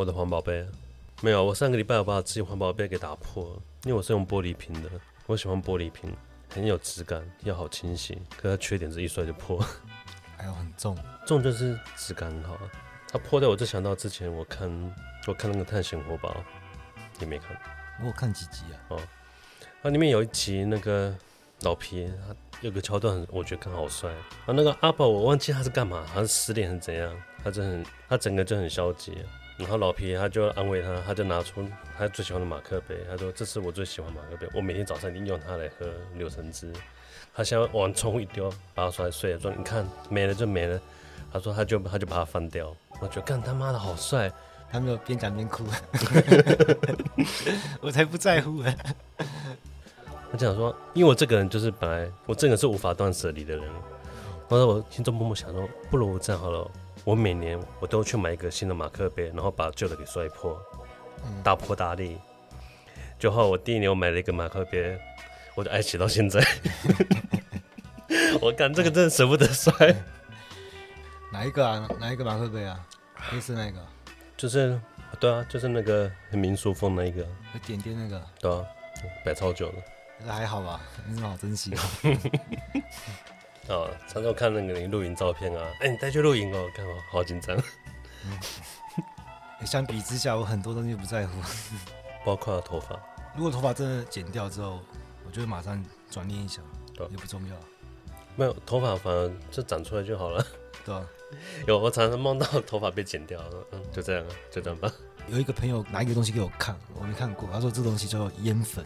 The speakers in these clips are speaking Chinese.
我的环保杯没有，我上个礼拜我把自己环保杯给打破了，因为我是用玻璃瓶的，我喜欢玻璃瓶，很有质感，又好清洗。可是它缺点是一摔就破，还有很重，重就是质感很好。它破掉，我就想到之前我看我看那个《探险活宝》，也没看，我看几集啊？哦，它里面有一集那个老皮，他有个桥段很，我觉得看好帅。啊，那个阿宝我忘记他是干嘛，好像失恋还是怎样，他就很他整个就很消极。然后老皮他就安慰他，他就拿出他最喜欢的马克杯，他说：“这是我最喜欢马克杯，我每天早上一定用它来喝柳橙汁。”他想往窗户一丢，把它摔碎了，说：“你看没了就没了。”他说：“他就他就把它放掉。”我觉得干他妈的好帅，他没有边讲边哭，我才不在乎呢。他讲说：“因为我这个人就是本来我这个是无法断舍离的人。”我说：“我心中默默想说，不如这样好了。”我每年我都去买一个新的马克杯，然后把旧的给摔破，大破大立。就后我第一年我买了一个马克杯，我就爱惜到现在。我干这个真的舍不得摔。哪一个啊？哪一个马克杯啊？黑色那个？就是，对啊，就是那个很民俗风那一个，有点点那个。对啊，摆超久了。那还好吧？你好珍惜啊？哦，常常看那个你录影照片啊，哎、欸，你带去录影哦，看我好紧张。嗯，相比之下，我很多东西不在乎，包括头发。如果头发真的剪掉之后，我就会马上转念一想，对，也不重要。没有头发，反而就长出来就好了。对啊，有我常常梦到头发被剪掉，嗯，就这样，就这样吧。有一个朋友拿一个东西给我看，我没看过，他说这东西叫烟粉，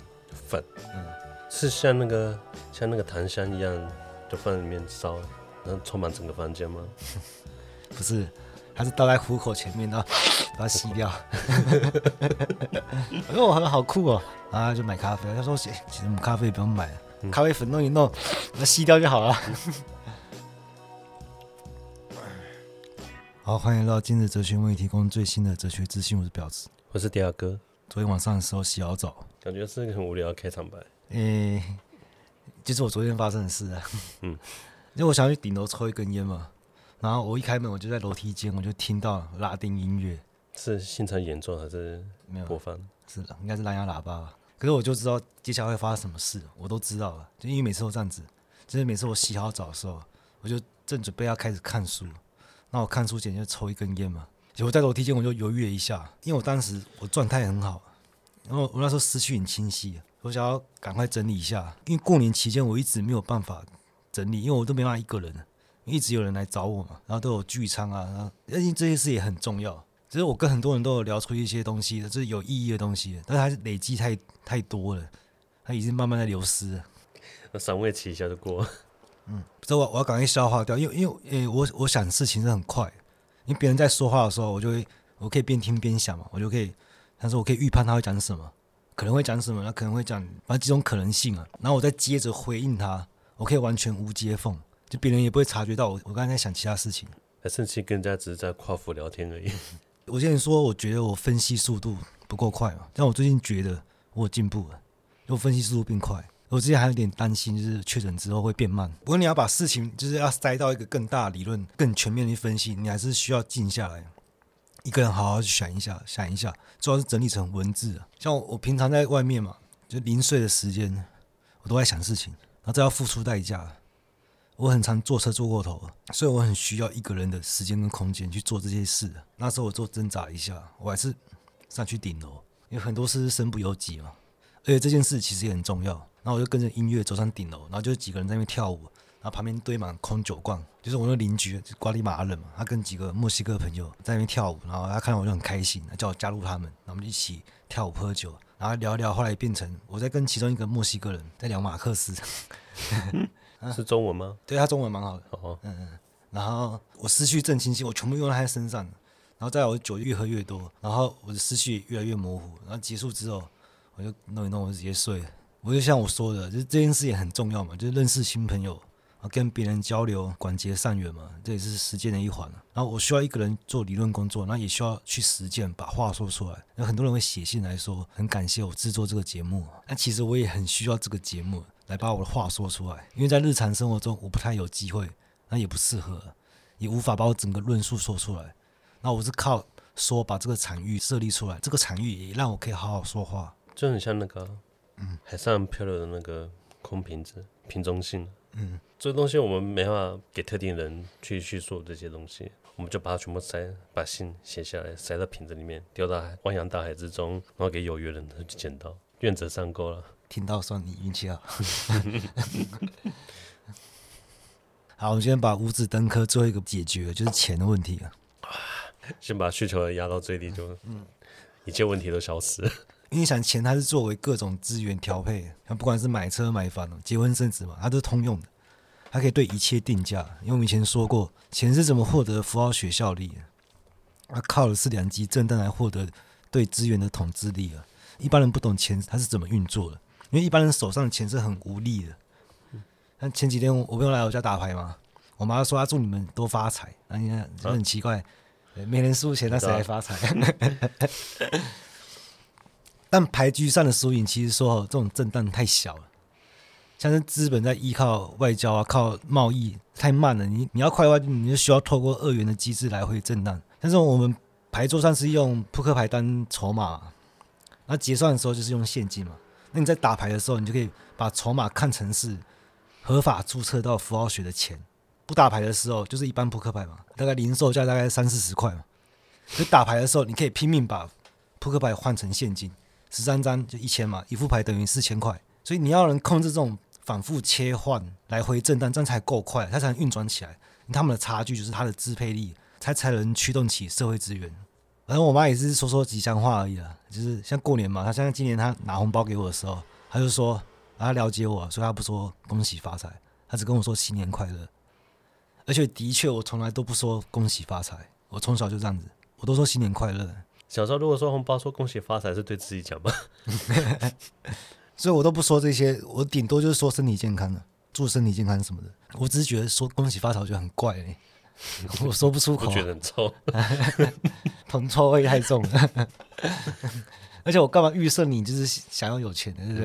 粉，嗯，是像那个像那个檀香一样。就放在里面烧，然后充满整个房间吗？不是，它是倒在虎口前面，然后 把它吸掉。哎呦，好酷哦！然后就买咖啡，他说：“其实我们咖啡也不用买，嗯、咖啡粉弄一弄，把它吸掉就好了。” 好，欢迎来到今日哲学，为你提供最新的哲学资讯。我是表子，我是第二哥。昨天晚上的时候洗好澡，感觉是一个很无聊的开场白。诶、欸。就是我昨天发生的事啊，嗯，因为我想要去顶楼抽一根烟嘛，然后我一开门，我就在楼梯间，我就听到拉丁音乐，是现场演奏还是没有播放？是的应该是蓝牙喇叭吧。可是我就知道接下来会发生什么事，我都知道了，就因为每次都这样子，就是每次我洗好澡的时候，我就正准备要开始看书，那我看书前就抽一根烟嘛，结果在楼梯间我就犹豫了一下，因为我当时我状态很好，然后我那时候思绪很清晰。我想要赶快整理一下，因为过年期间我一直没有办法整理，因为我都没办法一个人，一直有人来找我嘛，然后都有聚餐啊，然后因为这些事也很重要。只是我跟很多人都有聊出一些东西的，就是有意义的东西，但是还是累积太太多了，它已经慢慢在流失了。那赏味期一下就过，嗯，所以我我要赶快消化掉，因为因为诶，我我想事情是很快，因为别人在说话的时候，我就会我可以边听边想嘛，我就可以，但是我可以预判他会讲什么。可能会讲什么？他可能会讲，反正几种可能性啊。然后我再接着回应他，我可以完全无接缝，就别人也不会察觉到我。我刚才在想其他事情，还甚至跟人家只是在跨服聊天而已。我之前说，我觉得我分析速度不够快嘛，但我最近觉得我有进步了，我分析速度变快。我之前还有点担心，就是确诊之后会变慢。不过你要把事情就是要塞到一个更大理论、更全面的分析，你还是需要静下来。一个人好好去想一下，想一下，主要是整理成文字。像我，我平常在外面嘛，就零碎的时间，我都在想事情，然后这要付出代价。我很常坐车坐过头，所以我很需要一个人的时间跟空间去做这些事。那时候我做挣扎一下，我还是上去顶楼，因为很多事是身不由己嘛，而且这件事其实也很重要。然后我就跟着音乐走上顶楼，然后就几个人在那边跳舞。然后旁边堆满空酒罐，就是我那邻居，就是、瓜地马拉人嘛，他跟几个墨西哥朋友在那边跳舞，然后他看到我就很开心，叫我加入他们，然后我们一起跳舞喝酒，然后聊一聊，后来变成我在跟其中一个墨西哥人在聊马克思，是中文吗？对，他中文蛮好的，哦，嗯嗯，然后我思绪正清晰，我全部用在他身上，然后再来我酒越喝越多，然后我的思绪越来越模糊，然后结束之后我就弄一弄，我就直接睡了。我就像我说的，就是这件事也很重要嘛，就是认识新朋友。跟别人交流，广结善缘嘛，这也是实践的一环。然后我需要一个人做理论工作，那也需要去实践，把话说出来。有很多人会写信来说，很感谢我制作这个节目。那其实我也很需要这个节目来把我的话说出来，因为在日常生活中我不太有机会，那也不适合，也无法把我整个论述说出来。那我是靠说把这个场域设立出来，这个场域也让我可以好好说话，就很像那个，嗯，海上漂流的那个空瓶子，瓶中信，嗯，这东西我们没办法给特定人去叙述这些东西，我们就把它全部塞，把信写下来，塞到瓶子里面，丢到，汪洋大海之中，然后给有缘人去捡到，愿者上钩了。听到算你运气好。好，我们先把五子登科做一个解决，就是钱的问题啊。先把需求压到最低，就嗯，一切问题都消失了。因为想钱，它是作为各种资源调配，像不管是买车买房、结婚生子嘛，它都是通用的，它可以对一切定价。因为我们以前说过，钱是怎么获得符号学效力的？它靠的是两极震荡来获得对资源的统治力啊。一般人不懂钱它是怎么运作的，因为一般人手上的钱是很无力的。像前几天我朋友来我家打牌嘛，我妈说她祝你们都发财，那你看就很奇怪，啊、没人输钱，那谁来发财？但牌局上的输赢，其实说这种震荡太小了，像是资本在依靠外交啊，靠贸易太慢了，你你要快的话，你就需要透过二元的机制来回震荡。但是我们牌桌上是用扑克牌当筹码，那结算的时候就是用现金嘛。那你在打牌的时候，你就可以把筹码看成是。合法注册到符号学的钱，不打牌的时候就是一般扑克牌嘛，大概零售价大概三四十块嘛。所以打牌的时候，你可以拼命把扑克牌换成现金，十三张就一千嘛，一副牌等于四千块。所以你要能控制这种反复切换、来回震荡，这样才够快，它才能运转起来。他们的差距就是它的支配力，才才能驱动起社会资源。反正我妈也是说说吉祥话而已啦，就是像过年嘛，她像今年她拿红包给我的时候，她就说。她了解我，所以她不说恭喜发财，她只跟我说新年快乐。而且的确，我从来都不说恭喜发财，我从小就这样子，我都说新年快乐。小时候如果说红包说恭喜发财，是对自己讲吧？所以我都不说这些，我顶多就是说身体健康的，祝身体健康什么的。我只是觉得说恭喜发财，我觉得很怪、欸，我说不出口，我觉得很臭，铜臭味太重了。而且我干嘛预设你就是想要有钱的，对不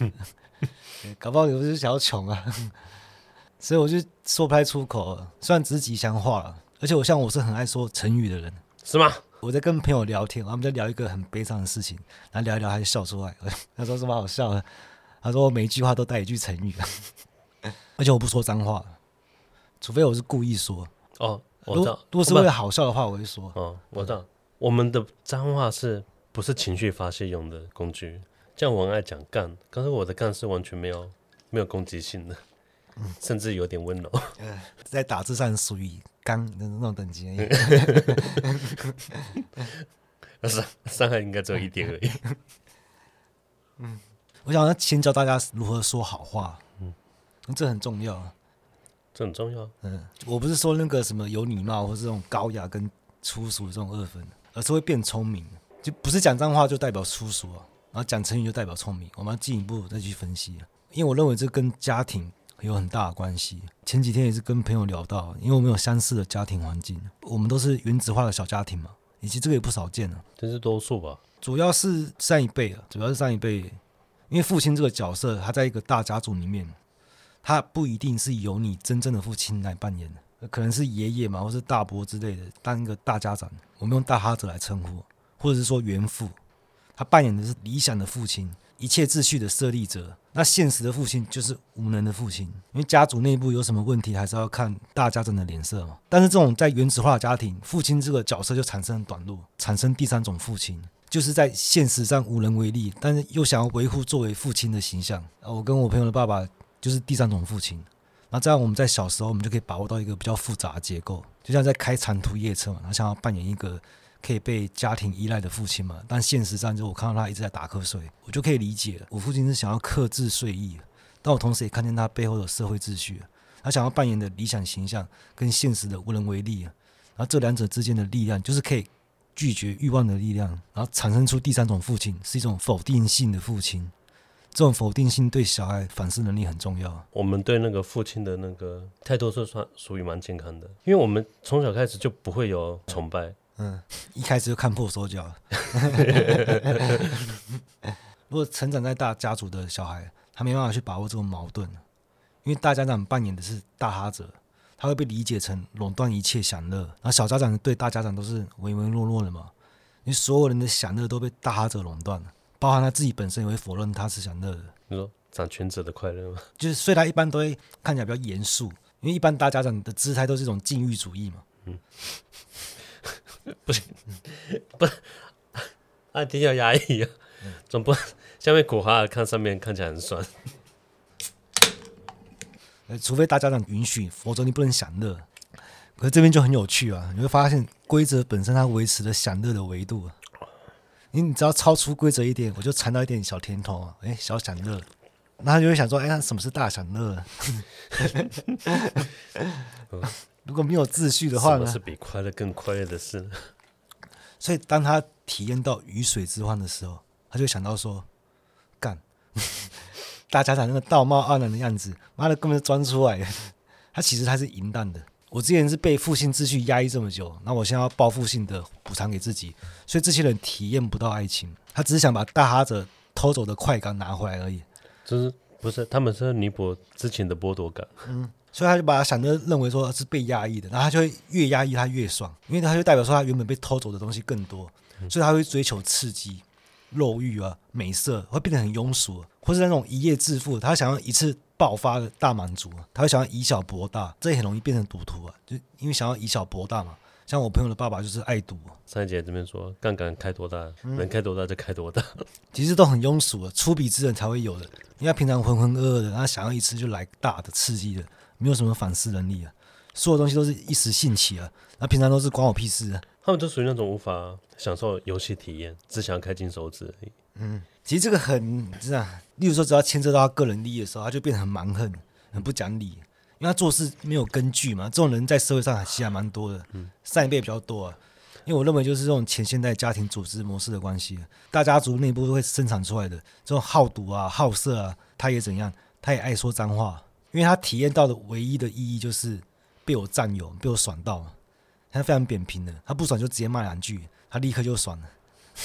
对？搞不好你不是想要穷啊，所以我就说不太出口了。虽然只是吉祥话了，而且我像我是很爱说成语的人，是吗？我在跟朋友聊天，我们在聊一个很悲伤的事情，然后聊一聊他就笑出来。他说什么好笑的？他说我每一句话都带一句成语，而且我不说脏话，除非我是故意说。哦，我知道。如果是为了好笑的话，我会说。哦，我知道。我们的脏话是不是情绪发泄用的工具？像我很爱讲干，可是我的干是完全没有没有攻击性的，嗯、甚至有点温柔。呃，在打字上属于刚的那种等级而已。伤伤害应该只有一点而已。嗯，我想要先教大家如何说好话。嗯，这很重要。这很重要。嗯，我不是说那个什么有礼貌或是这种高雅跟粗俗的这种二分，而是会变聪明，就不是讲脏话就代表粗俗啊。然后讲成语就代表聪明，我们要进一步再去分析，因为我认为这跟家庭有很大的关系。前几天也是跟朋友聊到，因为我们有相似的家庭环境，我们都是原子化的小家庭嘛，以及这个也不少见啊。这是多数吧？主要是上一辈啊，主要是上一辈，因为父亲这个角色，他在一个大家族里面，他不一定是由你真正的父亲来扮演的，可能是爷爷嘛，或是大伯之类的，当一个大家长，我们用大哈子来称呼，或者是说原父。他扮演的是理想的父亲，一切秩序的设立者。那现实的父亲就是无能的父亲，因为家族内部有什么问题，还是要看大家长的脸色嘛。但是这种在原子化的家庭，父亲这个角色就产生短路，产生第三种父亲，就是在现实上无能为力，但是又想要维护作为父亲的形象。我跟我朋友的爸爸就是第三种父亲。那这样我们在小时候，我们就可以把握到一个比较复杂的结构，就像在开长途夜车嘛，他想要扮演一个。可以被家庭依赖的父亲嘛？但现实上，就我看到他一直在打瞌睡，我就可以理解。我父亲是想要克制睡意，但我同时也看见他背后的社会秩序，他想要扮演的理想形象跟现实的无能为力，然后这两者之间的力量，就是可以拒绝欲望的力量，然后产生出第三种父亲，是一种否定性的父亲。这种否定性对小孩反思能力很重要。我们对那个父亲的那个态度是算属于蛮健康的，因为我们从小开始就不会有崇拜。嗯，一开始就看破手脚。如果成长在大家族的小孩，他没办法去把握这种矛盾，因为大家长扮演的是大哈者，他会被理解成垄断一切享乐，然后小家长对大家长都是唯唯诺诺的嘛。你所有人的享乐都被大哈者垄断了，包含他自己本身也会否认他是享乐的。你说掌权者的快乐吗？就是，所以他一般都会看起来比较严肃，因为一般大家长的姿态都是一种禁欲主义嘛。嗯，不行，不，啊，比较压抑啊，总不下面苦哈看上面看起来很酸。除非大家长允许，否则你不能享乐。可是这边就很有趣啊，你会发现规则本身它维持了享乐的维度。你你只要超出规则一点，我就尝到一点小甜头啊，哎，小享乐。那他就会想说，哎，什么是大享乐？如果没有秩序的话呢？什么是比快乐更快乐的事？所以当他体验到鱼水之欢的时候，他就想到说，干。大家长那个道貌岸然的样子，妈的根本就装出来的。他其实他是淫荡的。我之前是被负性秩序压抑这么久，那我现在要报复性的补偿给自己。所以这些人体验不到爱情，他只是想把大哈者偷走的快感拿回来而已。就是不是他们是弥补之前的剥夺感。嗯，所以他就把他想的认为说是被压抑的，然后他就会越压抑他越爽，因为他就代表说他原本被偷走的东西更多，所以他会追求刺激。肉欲啊，美色会变得很庸俗，或是那种一夜致富，他想要一次爆发的大满足，他会想要以小博大，这也很容易变成赌徒啊，就因为想要以小博大嘛。像我朋友的爸爸就是爱赌。三姐这边说，杠杆开多大，能开多大就开多大，嗯、其实都很庸俗的，粗鄙之人才会有的。因为他平常浑浑噩噩的，他想要一次就来大的刺激的，没有什么反思能力啊，所有东西都是一时兴起啊，那平常都是关我屁事啊。他们都属于那种无法享受游戏体验，只想要开金手指而已。嗯，其实这个很是啊，例如说，只要牵涉到他个人利益的时候，他就变得很蛮横，很不讲理，因为他做事没有根据嘛。这种人在社会上其实还蛮多的，嗯，上一辈比较多啊。因为我认为就是这种前现代家庭组织模式的关系，大家族内部都会生产出来的这种好赌啊、好色啊，他也怎样，他也爱说脏话，因为他体验到的唯一的意义就是被我占有，被我爽到。他非常扁平的，他不爽就直接骂两句，他立刻就爽了。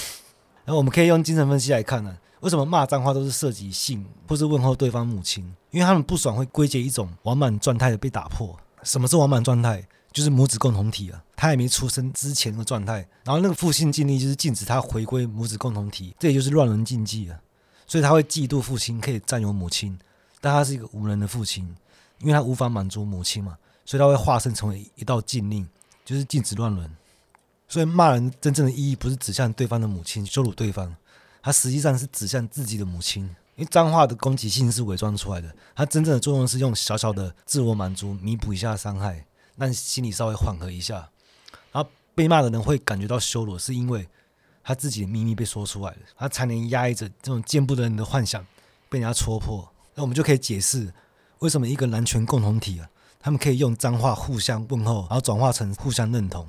然后我们可以用精神分析来看呢、为什么骂脏话都是涉及性或是问候对方母亲？因为他们不爽会归结一种完满状态的被打破。什么是完满状态？就是母子共同体啊，他还没出生之前的状态。然后那个父性尽力就是禁止他回归母子共同体，这也就是乱伦禁忌啊。所以他会嫉妒父亲可以占有母亲，但他是一个无能的父亲，因为他无法满足母亲嘛，所以他会化身成为一道禁令。就是禁止乱伦，所以骂人真正的意义不是指向对方的母亲羞辱对方，他实际上是指向自己的母亲。因为脏话的攻击性是伪装出来的，它真正的作用是用小小的自我满足弥补一下伤害，让心里稍微缓和一下。然后被骂的人会感觉到羞辱，是因为他自己的秘密被说出来了，他常年压抑着这种见不得人的幻想被人家戳破。那我们就可以解释为什么一个男权共同体啊。他们可以用脏话互相问候，然后转化成互相认同，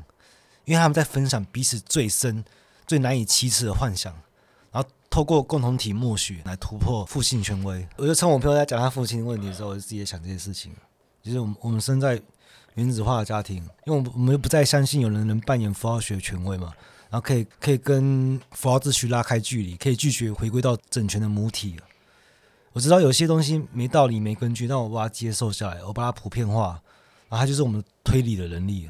因为他们在分享彼此最深、最难以启齿的幻想，然后透过共同体默许来突破父性权威。我就趁我朋友在讲他父亲的问题的时候，我就自己也想这些事情。就是我们我们生在原子化的家庭，因为我们我们又不再相信有人能扮演符号学权威嘛，然后可以可以跟符号秩序拉开距离，可以拒绝回归到整全的母体。我知道有些东西没道理、没根据，但我把它接受下来，我把它普遍化，然后它就是我们推理的能力。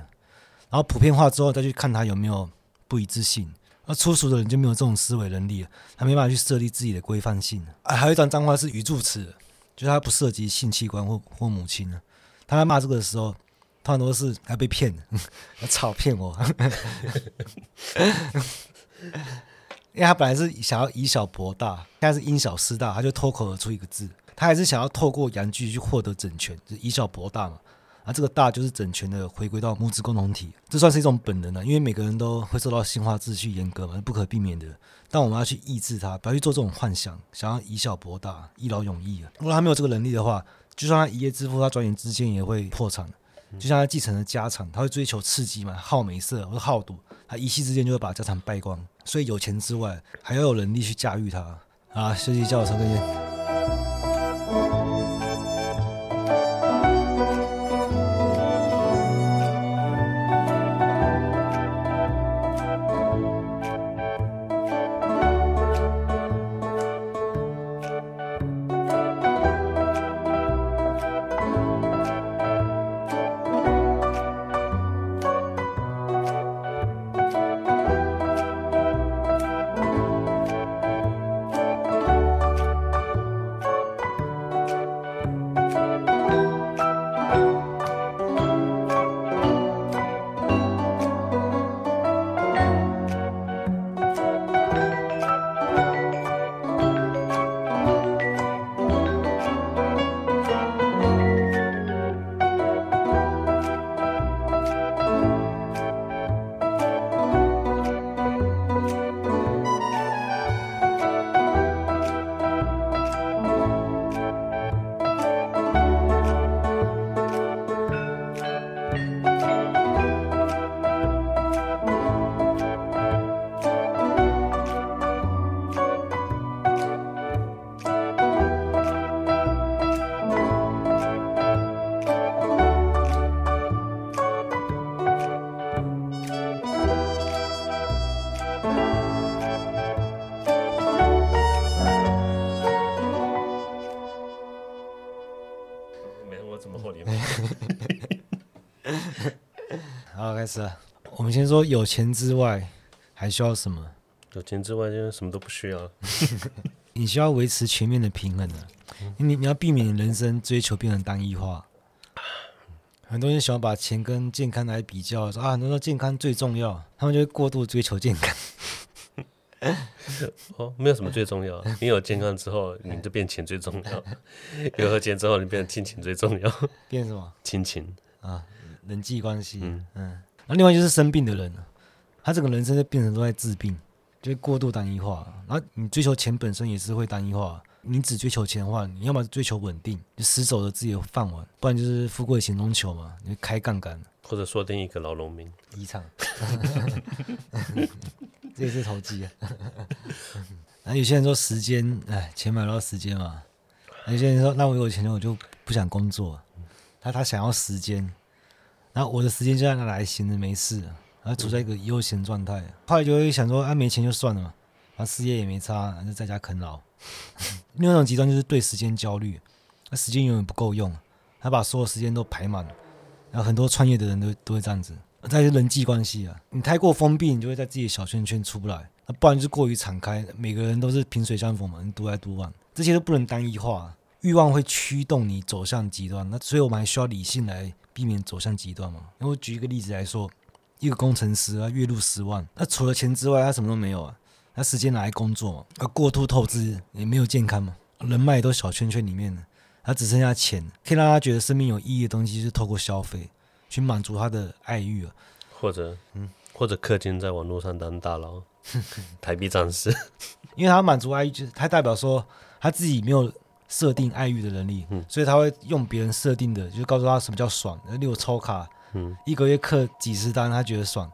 然后普遍化之后，再去看它有没有不一致性。而粗俗的人就没有这种思维能力，他没办法去设立自己的规范性。啊，还有一段脏话是语助词，就是他不涉及性器官或或母亲。他在骂这个的时候，他很多是还被骗的，他，操骗我。因为他本来是想要以小博大，现在是因小失大，他就脱口而出一个字，他还是想要透过阳具去获得整全，就是以小博大嘛。啊，这个大就是整全的回归到母子共同体，这算是一种本能了，因为每个人都会受到性化秩序严格嘛，不可避免的。但我们要去抑制他，不要去做这种幻想，想要以小博大，一劳永逸啊。如果他没有这个能力的话，就算他一夜致富，他转眼之间也会破产。就像他继承了家产，他会追求刺激嘛，好美色或者好赌，他一夕之间就会把家产败光。所以有钱之外，还要有能力去驾驭它。啊，休息叫我抽根烟。好开始我们先说有钱之外还需要什么？有钱之外就是什么都不需要 你需要维持全面的平衡的你你要避免人生追求变成单一化。很多人喜欢把钱跟健康来比较说啊很多人说健康最重要他们就会过度追求健康。哦，没有什么最重要，你有健康之后，你就变钱最重要；有了钱之后，你变成亲情最重要。变什么？亲情啊，人际关系。嗯嗯。那另外就是生病的人，他整个人生就变成都在治病，就会过度单一化。然后你追求钱本身也是会单一化。你只追求钱的话，你要么追求稳定，就死守着自己的饭碗；不然就是富贵险中求嘛，你就开杠杆，或者说定一个老农民离场，这也是投机啊。那有些人说时间，哎，钱买不到时间嘛。有些人说，那我有钱了，我就不想工作。他他想要时间，然后我的时间就让他来闲着没事，然后处在一个悠闲状态。后来就会想说，啊，没钱就算了嘛，然后事业也没差，就在家啃老。另外一种极端就是对时间焦虑，那时间永远不够用，他把所有时间都排满了，然后很多创业的人都都会这样子。再是人际关系啊，你太过封闭，你就会在自己的小圈圈出不来；那不然就是过于敞开，每个人都是萍水相逢嘛，你独来独往，这些都不能单一化。欲望会驱动你走向极端，那所以我们还需要理性来避免走向极端嘛。那我举一个例子来说，一个工程师啊，月入十万，那除了钱之外，他什么都没有啊。他时间拿来工作嘛，他过度透支也没有健康嘛，人脉都小圈圈里面的，他只剩下钱，可以让他觉得生命有意义的东西，就是透过消费去满足他的爱欲啊，或者嗯，或者氪金在网络上当大佬，台币战士，因为他满足爱欲，就是他代表说他自己没有设定爱欲的能力，嗯，所以他会用别人设定的，就告诉他什么叫爽，例如抽卡，嗯，一个月氪几十单，他觉得爽，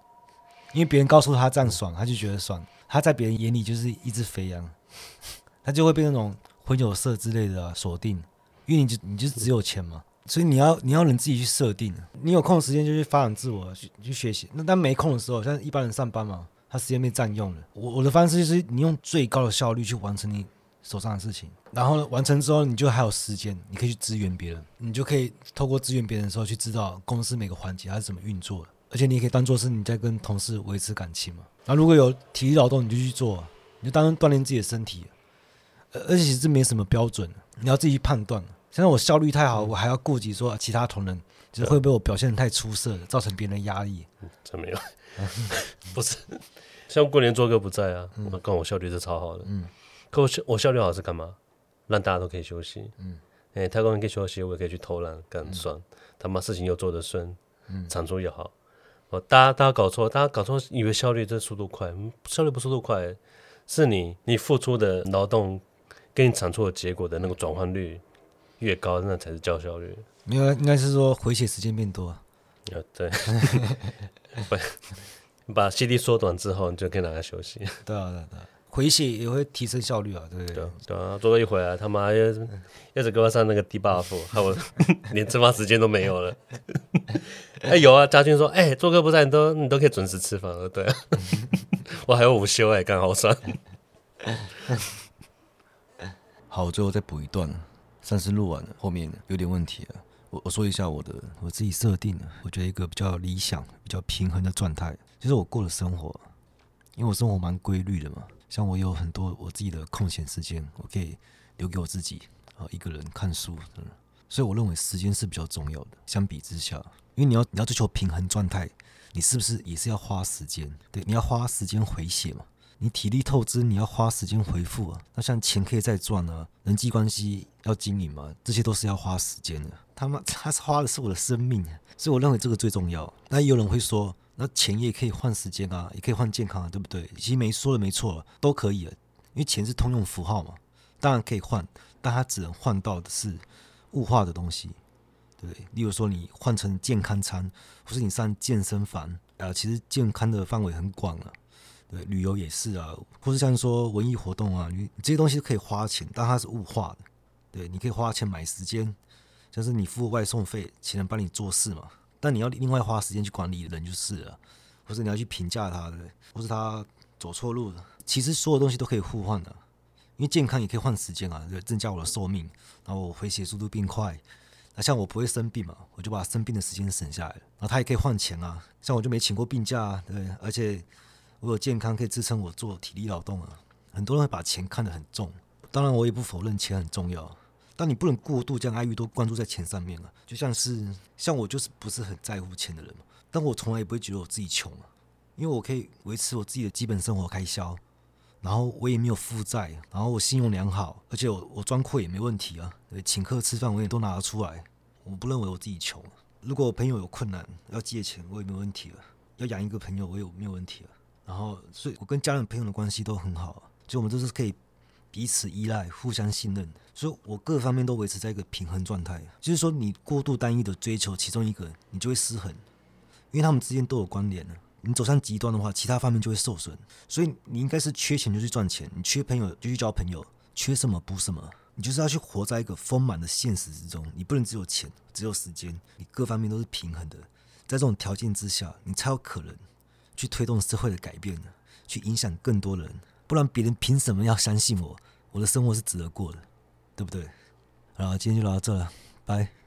因为别人告诉他这样爽，他就觉得爽。他在别人眼里就是一只肥羊，他就会被那种混酒社之类的锁、啊、定，因为你就你就只有钱嘛，所以你要你要能自己去设定，你有空的时间就去发展自我，去去学习。那当没空的时候，像一般人上班嘛，他时间被占用了。我我的方式就是你用最高的效率去完成你手上的事情，然后，完成之后你就还有时间，你可以去支援别人，你就可以透过支援别人的时候去知道公司每个环节它是怎么运作的，而且你也可以当做是你在跟同事维持感情嘛。那如果有体力劳动，你就去做，你就当锻炼自己的身体。而且其实这没什么标准，你要自己去判断。现在我效率太好，我还要顾及说其他同仁，就是会不会我表现的太出色，造成别人的压力？真没有，不是。像过年做哥不在啊，我跟我效率是超好的。嗯，可我效我效率好是干嘛？让大家都可以休息。嗯，哎，他工人可以休息，我也可以去偷懒，干爽。他妈事情又做得顺，嗯，产出也好。哦大家大家搞错，大家搞错，以为效率这速度快，效率不速度快，是你你付出的劳动跟你产出的结果的那个转换率越高，那才是叫效率。没有应该是说回血时间变多啊。啊，对，把 CD 缩短之后，你就可以拿来休息。对啊，对啊，对啊。回血也会提升效率啊，对不对？对啊，做了一回来，他妈又又是给我上那个 debuff，害我连吃饭时间都没有了。哎、欸，有啊，家军说，哎、欸，做哥不在，你都你都可以准时吃饭了，对啊，我还有午休哎，刚好算。好，我最后再补一段，算是录完了，后面有点问题了。我我说一下我的我自己设定的，我觉得一个比较理想、比较平衡的状态，就是我过的生活，因为我生活蛮规律的嘛。像我有很多我自己的空闲时间，我可以留给我自己啊，一个人看书。所以我认为时间是比较重要的。相比之下，因为你要你要追求平衡状态，你是不是也是要花时间？对，你要花时间回血嘛。你体力透支，你要花时间回复啊。那像钱可以再赚啊，人际关系要经营嘛，这些都是要花时间的。他妈，他是花的是我的生命，所以我认为这个最重要。那也有人会说。那钱也可以换时间啊，也可以换健康啊，对不对？其实没说的没错，都可以啊，因为钱是通用符号嘛，当然可以换，但它只能换到的是物化的东西，对不对？例如说你换成健康餐，或是你上健身房啊，其实健康的范围很广啊，对，旅游也是啊，或是像说文艺活动啊，你这些东西可以花钱，但它是物化的，对，你可以花钱买时间，像是你付外送费，请人帮你做事嘛。但你要另外花时间去管理人就是了，或者你要去评价他，对，或是他走错路了。其实所有东西都可以互换的，因为健康也可以换时间啊，对，增加我的寿命，然后我回血速度变快，那像我不会生病嘛，我就把生病的时间省下来了。然后他也可以换钱啊，像我就没请过病假啊，对，而且我有健康可以支撑我做体力劳动啊。很多人会把钱看得很重，当然我也不否认钱很重要，但你不能过度将爱欲都关注在钱上面了。就像是像我就是不是很在乎钱的人嘛，但我从来也不会觉得我自己穷啊，因为我可以维持我自己的基本生活开销。然后我也没有负债，然后我信用良好，而且我我专柜也没问题啊。请客吃饭我也都拿得出来，我不认为我自己穷。如果我朋友有困难要借钱，我也没问题了。要养一个朋友，我也没有问题了。然后，所以我跟家人朋友的关系都很好，就我们都是可以彼此依赖、互相信任，所以我各方面都维持在一个平衡状态。就是说，你过度单一的追求其中一个，你就会失衡，因为他们之间都有关联。你走向极端的话，其他方面就会受损。所以你应该是缺钱就去赚钱，你缺朋友就去交朋友，缺什么补什么。你就是要去活在一个丰满的现实之中，你不能只有钱，只有时间，你各方面都是平衡的。在这种条件之下，你才有可能去推动社会的改变，去影响更多人。不然别人凭什么要相信我？我的生活是值得过的，对不对？好，今天就聊到这了，拜。